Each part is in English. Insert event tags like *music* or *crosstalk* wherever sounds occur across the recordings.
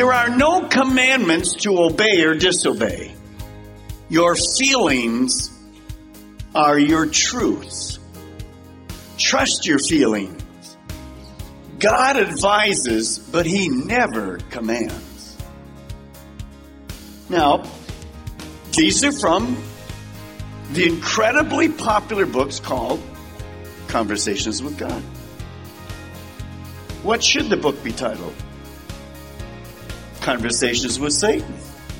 There are no commandments to obey or disobey. Your feelings are your truths. Trust your feelings. God advises, but He never commands. Now, these are from the incredibly popular books called Conversations with God. What should the book be titled? Conversations with Satan.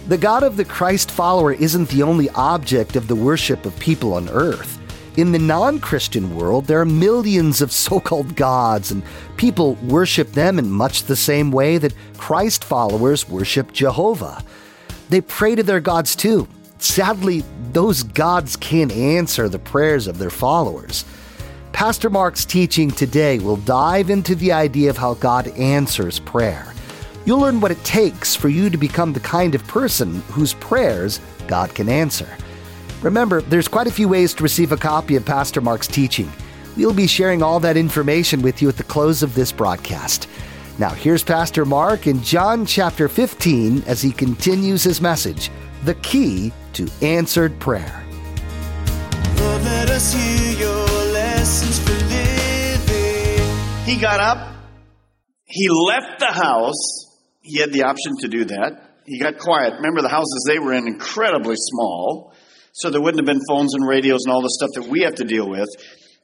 The God of the Christ follower isn't the only object of the worship of people on earth. In the non Christian world, there are millions of so called gods, and people worship them in much the same way that Christ followers worship Jehovah. They pray to their gods too. Sadly, those gods can't answer the prayers of their followers. Pastor Mark's teaching today will dive into the idea of how God answers prayer. You'll learn what it takes for you to become the kind of person whose prayers God can answer. Remember, there's quite a few ways to receive a copy of Pastor Mark's teaching. We'll be sharing all that information with you at the close of this broadcast. Now, here's Pastor Mark in John chapter 15 as he continues his message The Key to Answered Prayer. Lord, let us hear your lessons for living. He got up, he left the house. He had the option to do that. He got quiet. Remember, the houses they were in incredibly small, so there wouldn't have been phones and radios and all the stuff that we have to deal with.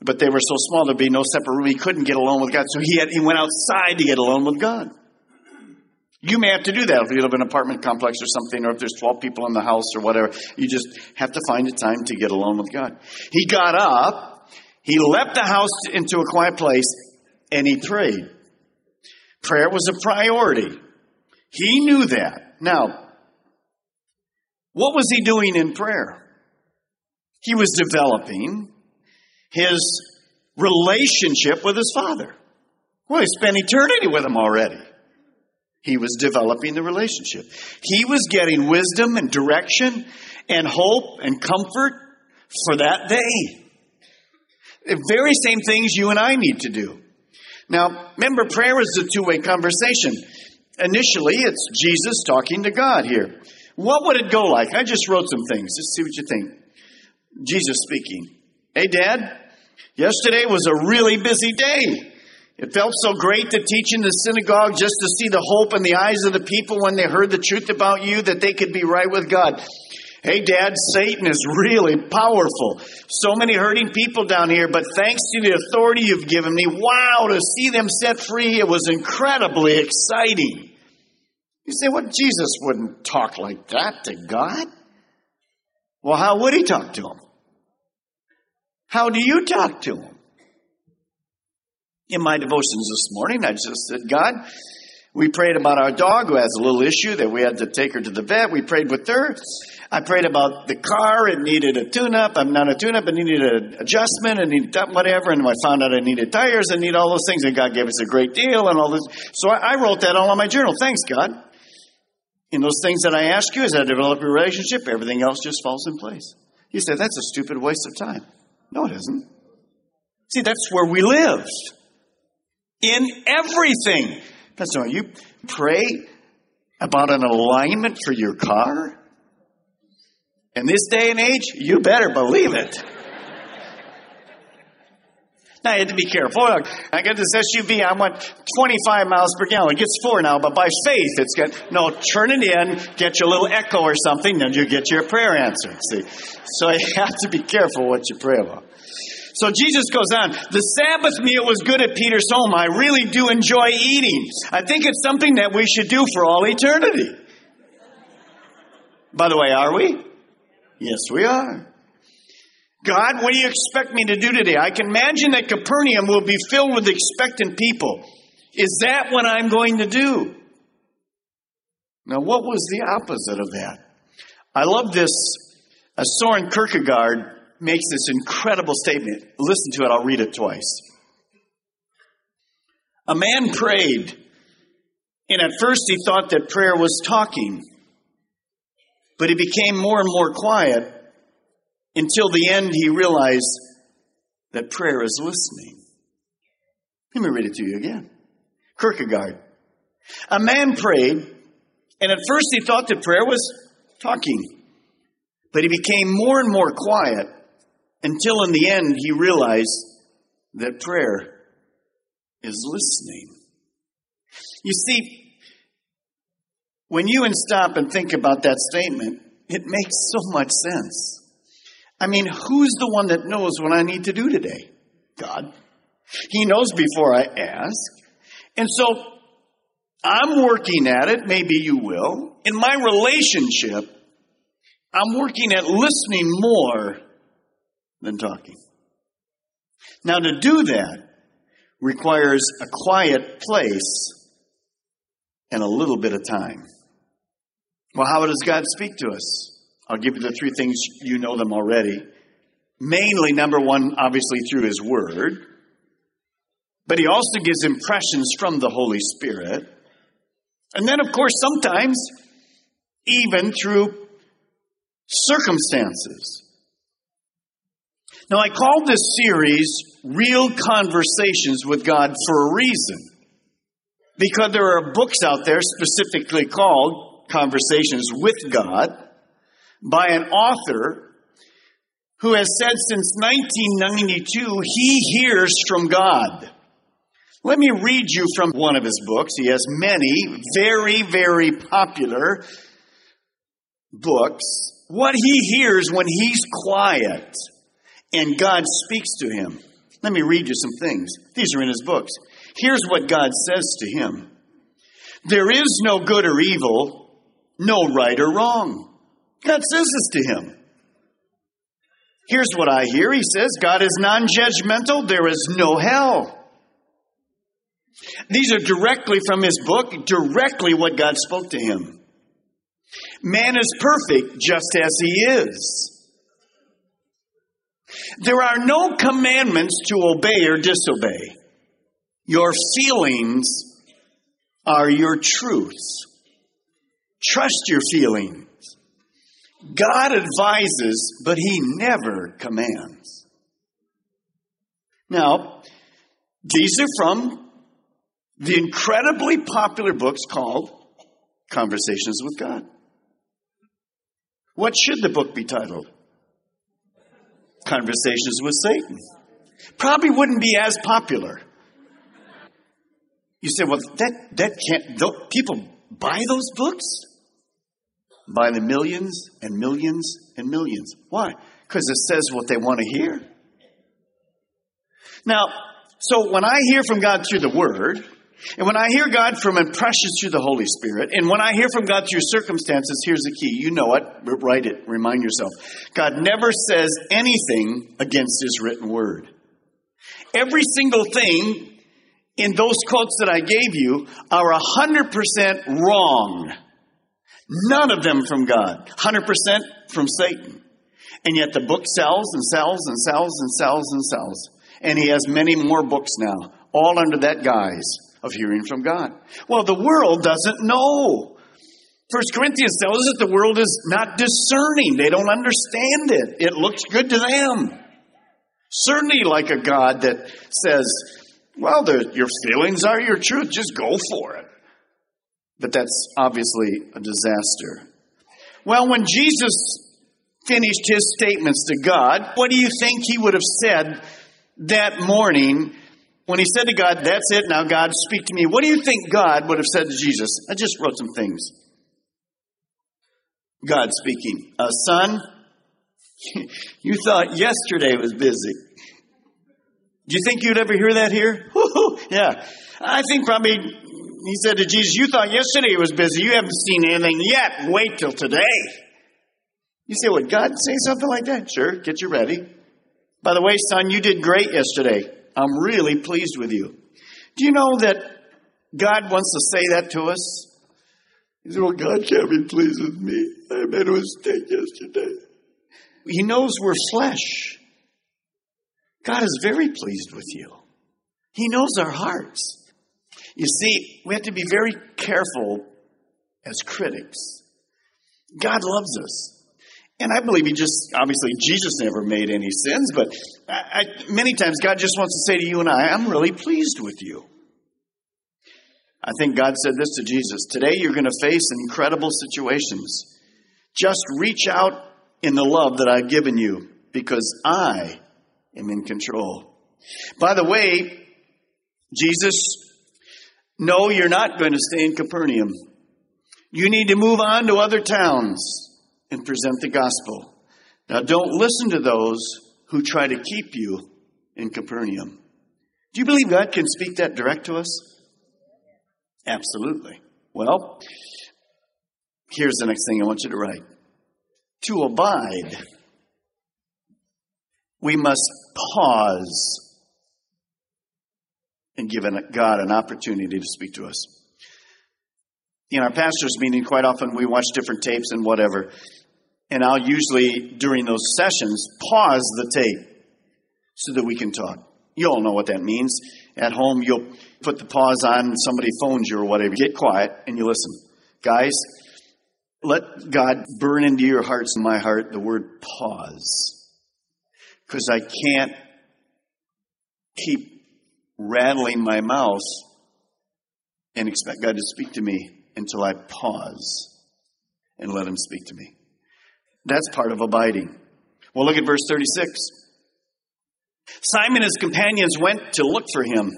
But they were so small there'd be no separate room. He couldn't get alone with God, so he had, he went outside to get alone with God. You may have to do that if you live in an apartment complex or something, or if there's 12 people in the house or whatever. You just have to find a time to get alone with God. He got up, he left the house into a quiet place, and he prayed. Prayer was a priority. He knew that. Now, what was he doing in prayer? He was developing his relationship with his father. Well, he spent eternity with him already. He was developing the relationship. He was getting wisdom and direction and hope and comfort for that day. The very same things you and I need to do. Now, remember, prayer is a two way conversation. Initially, it's Jesus talking to God here. What would it go like? I just wrote some things. Just see what you think. Jesus speaking. Hey, Dad, yesterday was a really busy day. It felt so great to teach in the synagogue just to see the hope in the eyes of the people when they heard the truth about you that they could be right with God. Hey, Dad, Satan is really powerful. So many hurting people down here, but thanks to the authority you've given me, wow, to see them set free, it was incredibly exciting. You say, well, Jesus wouldn't talk like that to God. Well, how would he talk to him? How do you talk to him? In my devotions this morning, I just said, God, we prayed about our dog who has a little issue that we had to take her to the vet. We prayed with her. I prayed about the car. It needed a tune-up. I'm not a tune-up. It needed an adjustment. It needed whatever. And I found out I needed tires. I need all those things. And God gave us a great deal and all this. So I wrote that all on my journal. Thanks, God. In those things that I ask you, as I develop a relationship, everything else just falls in place. You say, that's a stupid waste of time. No, it isn't. See, that's where we live. In everything. That's Pastor, you pray about an alignment for your car? In this day and age, you better believe it. Now you have to be careful. I got this SUV. I want 25 miles per gallon. It gets four now, but by faith, it's got no. Turn it in, get your little echo or something, then you get your prayer answered. See, so *laughs* you have to be careful what you pray about. So Jesus goes on, the Sabbath meal was good at Peter's home. I really do enjoy eating. I think it's something that we should do for all eternity. By the way, are we? Yes, we are. God, what do you expect me to do today? I can imagine that Capernaum will be filled with expectant people. Is that what I'm going to do? Now, what was the opposite of that? I love this. Uh, Soren Kierkegaard makes this incredible statement. Listen to it, I'll read it twice. A man prayed, and at first he thought that prayer was talking, but he became more and more quiet until the end he realized that prayer is listening. Let me read it to you again. Kierkegaard. A man prayed, and at first he thought that prayer was talking, but he became more and more quiet until in the end he realized that prayer is listening. You see, when you and stop and think about that statement, it makes so much sense. I mean, who's the one that knows what I need to do today? God. He knows before I ask. And so I'm working at it, maybe you will. In my relationship, I'm working at listening more than talking. Now, to do that requires a quiet place and a little bit of time. Well, how does God speak to us? I'll give you the three things you know them already. Mainly, number one, obviously through His Word. But He also gives impressions from the Holy Spirit. And then, of course, sometimes even through circumstances. Now, I called this series Real Conversations with God for a reason. Because there are books out there specifically called Conversations with God by an author who has said since 1992 he hears from God. Let me read you from one of his books. He has many very, very popular books. What he hears when he's quiet and God speaks to him. Let me read you some things. These are in his books. Here's what God says to him There is no good or evil, no right or wrong. God says this to him. Here's what I hear. He says, God is non judgmental. There is no hell. These are directly from his book, directly what God spoke to him. Man is perfect just as he is. There are no commandments to obey or disobey. Your feelings are your truths. Trust your feelings. God advises, but he never commands. Now, these are from the incredibly popular books called Conversations with God. What should the book be titled? Conversations with Satan. Probably wouldn't be as popular. You say, well, that, that can't, people buy those books? By the millions and millions and millions. Why? Because it says what they want to hear. Now, so when I hear from God through the Word, and when I hear God from impressions through the Holy Spirit, and when I hear from God through circumstances, here's the key. You know it. Write it. Remind yourself. God never says anything against His written Word. Every single thing in those quotes that I gave you are 100% wrong. None of them from God. 100% from Satan. And yet the book sells and sells and sells and sells and sells. And he has many more books now, all under that guise of hearing from God. Well, the world doesn't know. First Corinthians tells us that the world is not discerning. They don't understand it. It looks good to them. Certainly like a God that says, well, the, your feelings are your truth. Just go for it. But that's obviously a disaster. Well, when Jesus finished his statements to God, what do you think he would have said that morning when he said to God, That's it, now God, speak to me? What do you think God would have said to Jesus? I just wrote some things. God speaking, uh, Son, *laughs* you thought yesterday was busy. Do you think you'd ever hear that here? *laughs* yeah. I think probably he said to Jesus, You thought yesterday he was busy. You haven't seen anything yet. Wait till today. You say, would God say something like that? Sure, get you ready. By the way, son, you did great yesterday. I'm really pleased with you. Do you know that God wants to say that to us? He said, Well, God can't be pleased with me. I made a mistake yesterday. He knows we're flesh. God is very pleased with you. He knows our hearts. You see, we have to be very careful as critics. God loves us. And I believe he just, obviously, Jesus never made any sins, but I, I, many times God just wants to say to you and I, I'm really pleased with you. I think God said this to Jesus Today you're going to face incredible situations. Just reach out in the love that I've given you because I am in control. By the way, Jesus, no, you're not going to stay in Capernaum. You need to move on to other towns and present the gospel. Now, don't listen to those who try to keep you in Capernaum. Do you believe God can speak that direct to us? Absolutely. Well, here's the next thing I want you to write. To abide, we must pause and give God an opportunity to speak to us. In our pastor's meeting, quite often we watch different tapes and whatever. And I'll usually, during those sessions, pause the tape so that we can talk. You all know what that means. At home, you'll put the pause on, somebody phones you or whatever. Get quiet and you listen. Guys, let God burn into your hearts and my heart the word pause. Because I can't keep rattling my mouth and expect God to speak to me until I pause and let Him speak to me. That's part of abiding. Well, look at verse 36. Simon and his companions went to look for him.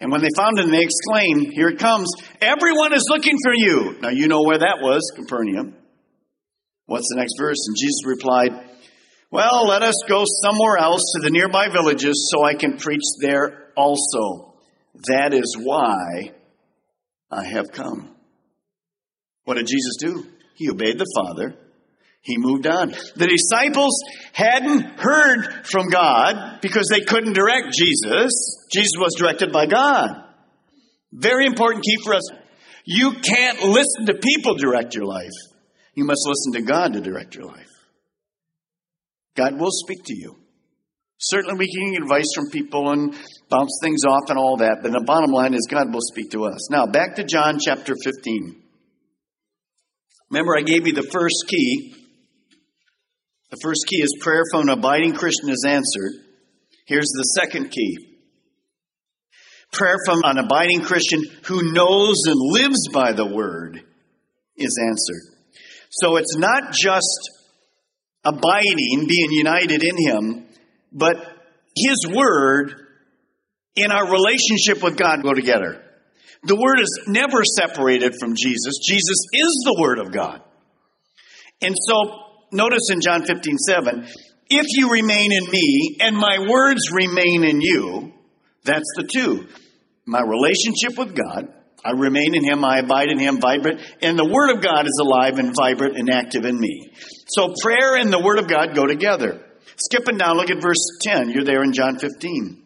And when they found him, they exclaimed, Here it comes. Everyone is looking for you. Now, you know where that was, Capernaum. What's the next verse? And Jesus replied, Well, let us go somewhere else to the nearby villages so I can preach there also. That is why I have come. What did Jesus do? He obeyed the Father he moved on. The disciples hadn't heard from God because they couldn't direct Jesus. Jesus was directed by God. Very important key for us. You can't listen to people direct your life. You must listen to God to direct your life. God will speak to you. Certainly, we can get advice from people and bounce things off and all that, but the bottom line is God will speak to us. Now, back to John chapter 15. Remember, I gave you the first key the first key is prayer from an abiding Christian is answered. Here's the second key. Prayer from an abiding Christian who knows and lives by the word is answered. So it's not just abiding, being united in Him, but His word in our relationship with God go together. The word is never separated from Jesus. Jesus is the word of God. And so notice in John 15, 7, if you remain in me and my words remain in you, that's the two. My relationship with God, I remain in him, I abide in him, vibrant, and the word of God is alive and vibrant and active in me. So prayer and the word of God go together. Skipping down, look at verse 10. You're there in John 15.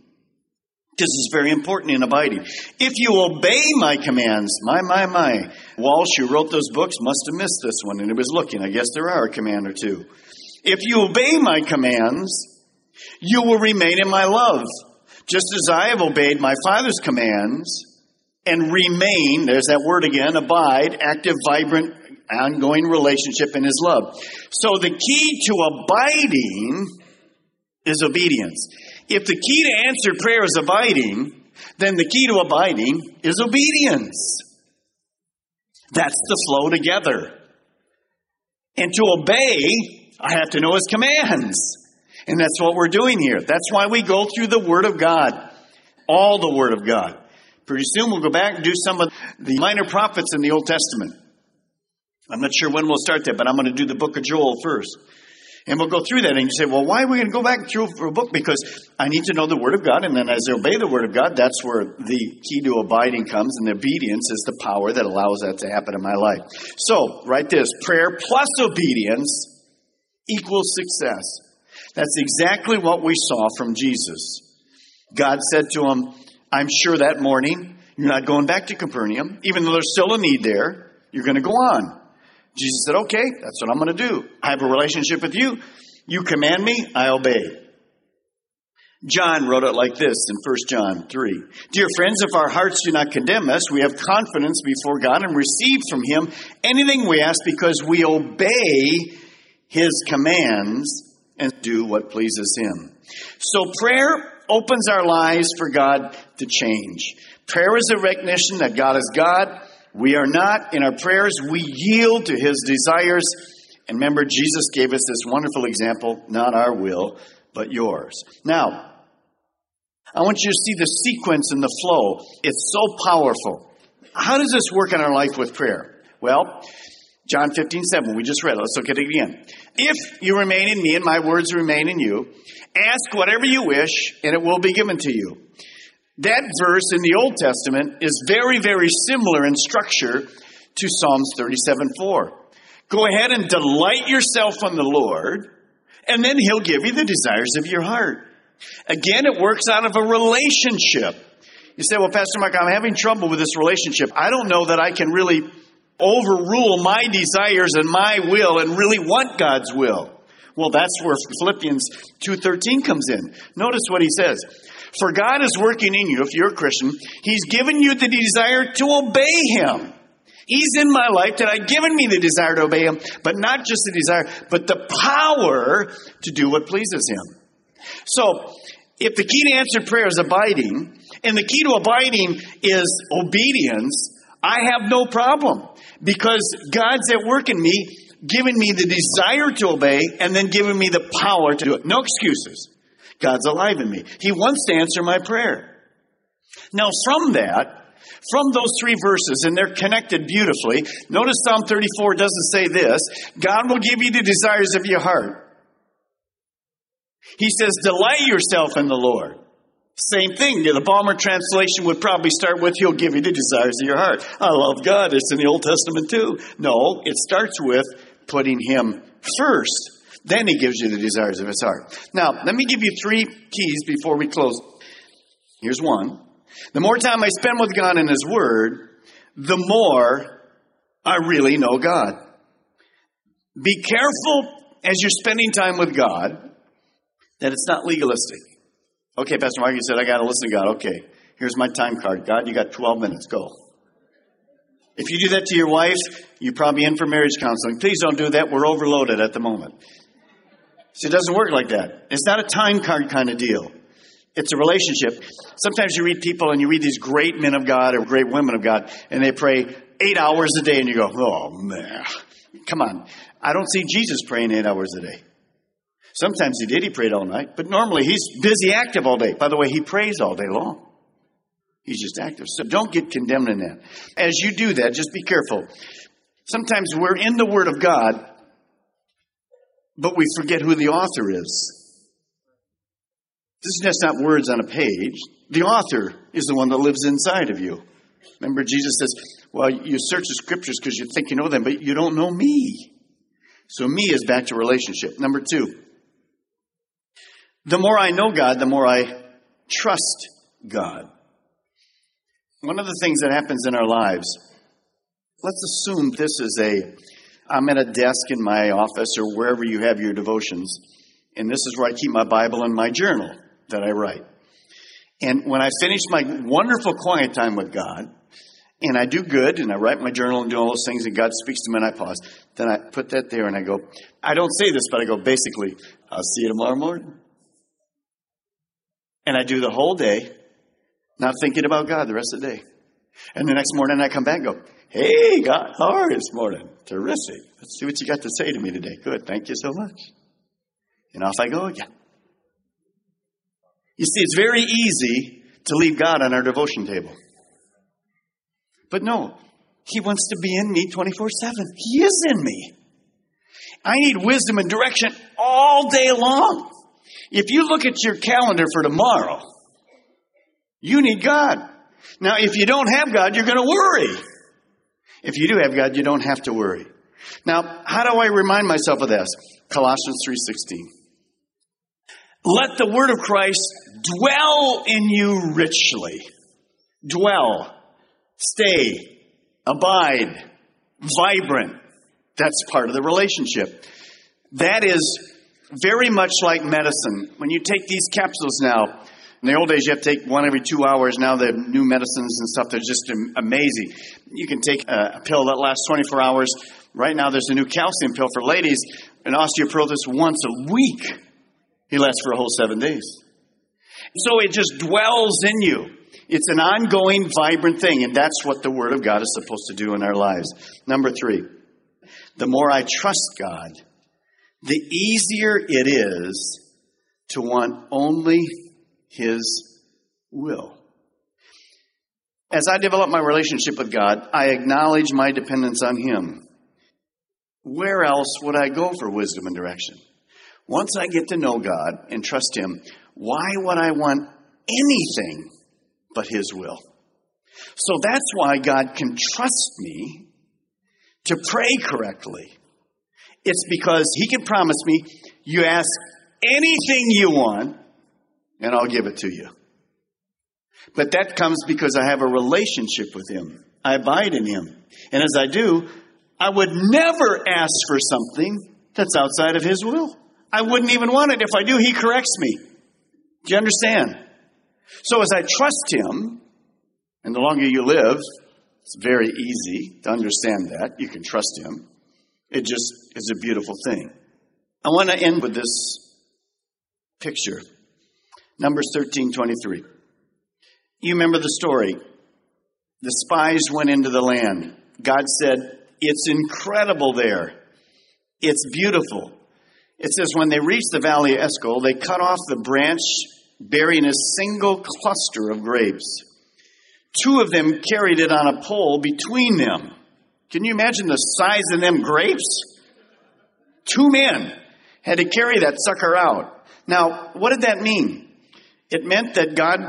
This is very important in abiding. If you obey my commands, my, my, my. Walsch, who wrote those books, must have missed this one and he was looking. I guess there are a command or two. If you obey my commands, you will remain in my love, just as I have obeyed my Father's commands and remain, there's that word again, abide, active, vibrant, ongoing relationship in his love. So the key to abiding is obedience. If the key to answered prayer is abiding, then the key to abiding is obedience. That's the flow together. And to obey, I have to know his commands. And that's what we're doing here. That's why we go through the Word of God. All the Word of God. Pretty soon we'll go back and do some of the minor prophets in the Old Testament. I'm not sure when we'll start that, but I'm going to do the book of Joel first. And we'll go through that and you say, well, why are we going to go back through a book? Because I need to know the Word of God. And then as I obey the Word of God, that's where the key to abiding comes. And obedience is the power that allows that to happen in my life. So, write this prayer plus obedience equals success. That's exactly what we saw from Jesus. God said to him, I'm sure that morning you're not going back to Capernaum, even though there's still a need there. You're going to go on. Jesus said, Okay, that's what I'm going to do. I have a relationship with you. You command me, I obey. John wrote it like this in 1 John 3. Dear friends, if our hearts do not condemn us, we have confidence before God and receive from Him anything we ask because we obey His commands and do what pleases Him. So prayer opens our lives for God to change. Prayer is a recognition that God is God. We are not. In our prayers, we yield to His desires. And remember, Jesus gave us this wonderful example not our will, but yours. Now, I want you to see the sequence and the flow. It's so powerful. How does this work in our life with prayer? Well, John 15, 7, we just read it. Let's look at it again. If you remain in me and my words remain in you, ask whatever you wish and it will be given to you. That verse in the Old Testament is very, very similar in structure to Psalms 37, 4. Go ahead and delight yourself on the Lord, and then He'll give you the desires of your heart. Again, it works out of a relationship. You say, well, Pastor Mike, I'm having trouble with this relationship. I don't know that I can really overrule my desires and my will and really want God's will. Well, that's where Philippians 2:13 comes in. Notice what he says. For God is working in you if you're a Christian. He's given you the desire to obey him. He's in my life that I've given me the desire to obey him, but not just the desire, but the power to do what pleases him. So, if the key to answered prayer is abiding, and the key to abiding is obedience, I have no problem because God's at work in me, giving me the desire to obey and then giving me the power to do it. No excuses. God's alive in me. He wants to answer my prayer. Now, from that, from those three verses, and they're connected beautifully. Notice Psalm 34 doesn't say this God will give you the desires of your heart. He says, Delight yourself in the Lord. Same thing. The Balmer translation would probably start with, He'll give you the desires of your heart. I love God. It's in the Old Testament too. No, it starts with putting Him first. Then He gives you the desires of His heart. Now, let me give you three keys before we close. Here's one. The more time I spend with God in His Word, the more I really know God. Be careful as you're spending time with God that it's not legalistic. Okay, Pastor Mark, you said I got to listen to God. Okay, here's my time card. God, you got 12 minutes. Go. If you do that to your wife, you're probably in for marriage counseling. Please don't do that. We're overloaded at the moment. See, it doesn't work like that. It's not a time card kind of deal. It's a relationship. Sometimes you read people and you read these great men of God or great women of God, and they pray eight hours a day, and you go, oh man, come on. I don't see Jesus praying eight hours a day. Sometimes he did, he prayed all night, but normally he's busy active all day. By the way, he prays all day long. He's just active. So don't get condemned in that. As you do that, just be careful. Sometimes we're in the Word of God, but we forget who the author is. This is just not words on a page. The author is the one that lives inside of you. Remember, Jesus says, Well, you search the scriptures because you think you know them, but you don't know me. So, me is back to relationship. Number two, the more I know God, the more I trust God. One of the things that happens in our lives, let's assume this is a, I'm at a desk in my office or wherever you have your devotions, and this is where I keep my Bible and my journal that I write. And when I finish my wonderful quiet time with God, and I do good, and I write my journal and do all those things, and God speaks to me, and I pause. Then I put that there, and I go, I don't say this, but I go, basically, I'll see you tomorrow morning. And I do the whole day, not thinking about God the rest of the day. And the next morning I come back and go, Hey, God, how are you this morning? Terrific. Let's see what you got to say to me today. Good. Thank you so much. And off I go again. You see, it's very easy to leave God on our devotion table. But no, He wants to be in me 24 7. He is in me. I need wisdom and direction all day long. If you look at your calendar for tomorrow, you need God. Now, if you don't have God, you're going to worry. If you do have God, you don't have to worry. Now, how do I remind myself of this? Colossians 3:16. Let the word of Christ dwell in you richly. Dwell, stay, abide, vibrant. That's part of the relationship. That is very much like medicine. When you take these capsules now, in the old days, you have to take one every two hours. Now, the new medicines and stuff, they're just amazing. You can take a pill that lasts 24 hours. Right now, there's a new calcium pill for ladies, an osteoporosis once a week. He lasts for a whole seven days. So it just dwells in you. It's an ongoing, vibrant thing, and that's what the Word of God is supposed to do in our lives. Number three, the more I trust God, the easier it is to want only his will. As I develop my relationship with God, I acknowledge my dependence on Him. Where else would I go for wisdom and direction? Once I get to know God and trust Him, why would I want anything but His will? So that's why God can trust me to pray correctly. It's because He can promise me, you ask anything you want, and I'll give it to you. But that comes because I have a relationship with Him. I abide in Him. And as I do, I would never ask for something that's outside of His will. I wouldn't even want it. If I do, He corrects me. Do you understand? So as I trust Him, and the longer you live, it's very easy to understand that. You can trust Him. It just is a beautiful thing. I want to end with this picture. Numbers 13 23. You remember the story. The spies went into the land. God said, It's incredible there. It's beautiful. It says, when they reached the valley of Eshcol, they cut off the branch bearing a single cluster of grapes. Two of them carried it on a pole between them. Can you imagine the size of them grapes? Two men had to carry that sucker out. Now, what did that mean? It meant that God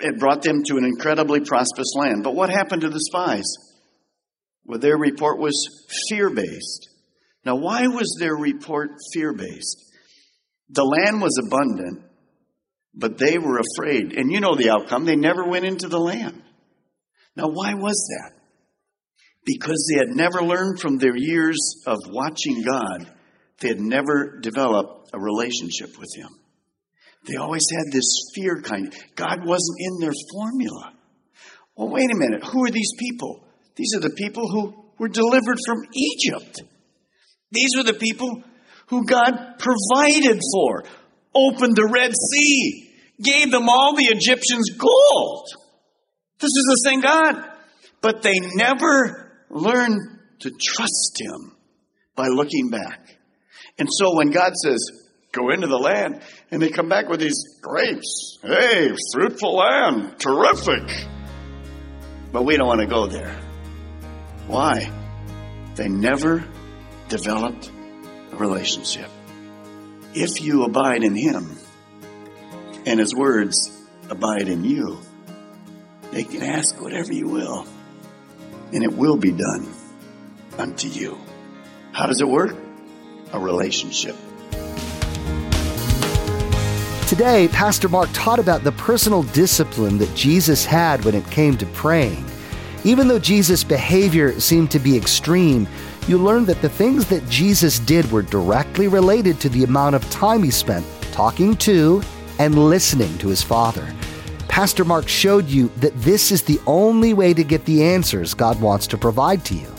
had brought them to an incredibly prosperous land. But what happened to the spies? Well, their report was fear based. Now, why was their report fear based? The land was abundant, but they were afraid. And you know the outcome. They never went into the land. Now, why was that? Because they had never learned from their years of watching God, they had never developed a relationship with Him. They always had this fear kind. God wasn't in their formula. Well, wait a minute. Who are these people? These are the people who were delivered from Egypt. These were the people who God provided for, opened the Red Sea, gave them all the Egyptians gold. This is the same God. But they never learned to trust Him by looking back. And so when God says, go into the land, and they come back with these grapes. Hey, fruitful land, terrific. But we don't want to go there. Why? They never developed a relationship. If you abide in Him and His words abide in you, they can ask whatever you will, and it will be done unto you. How does it work? A relationship. Today, Pastor Mark taught about the personal discipline that Jesus had when it came to praying. Even though Jesus' behavior seemed to be extreme, you learned that the things that Jesus did were directly related to the amount of time he spent talking to and listening to his Father. Pastor Mark showed you that this is the only way to get the answers God wants to provide to you.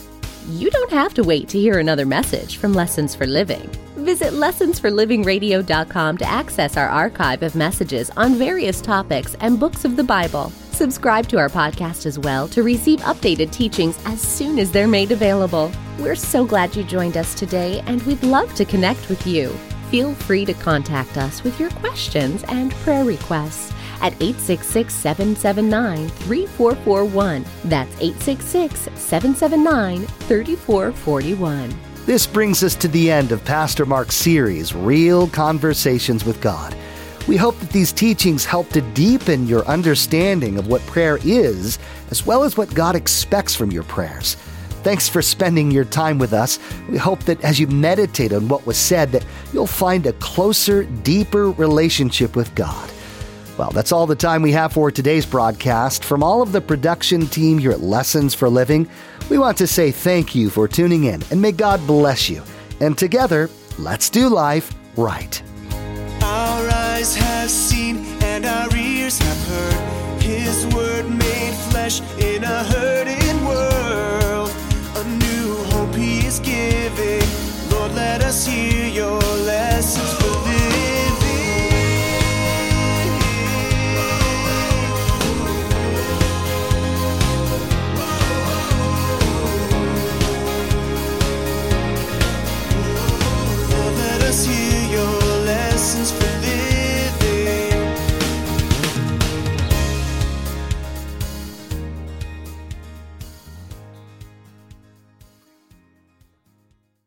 You don't have to wait to hear another message from Lessons for Living. Visit lessonsforlivingradio.com to access our archive of messages on various topics and books of the Bible. Subscribe to our podcast as well to receive updated teachings as soon as they're made available. We're so glad you joined us today, and we'd love to connect with you. Feel free to contact us with your questions and prayer requests at 866 779 3441. That's 866 779 3441. This brings us to the end of Pastor Mark's series, Real Conversations with God. We hope that these teachings help to deepen your understanding of what prayer is, as well as what God expects from your prayers. Thanks for spending your time with us. We hope that as you meditate on what was said that you'll find a closer, deeper relationship with God. Well, that's all the time we have for today's broadcast. From all of the production team here at Lessons for Living, we want to say thank you for tuning in and may God bless you. And together, let's do life right. Our eyes have seen and our ears have heard His word made flesh in a hurting world. A new hope He is giving. Lord, let us hear your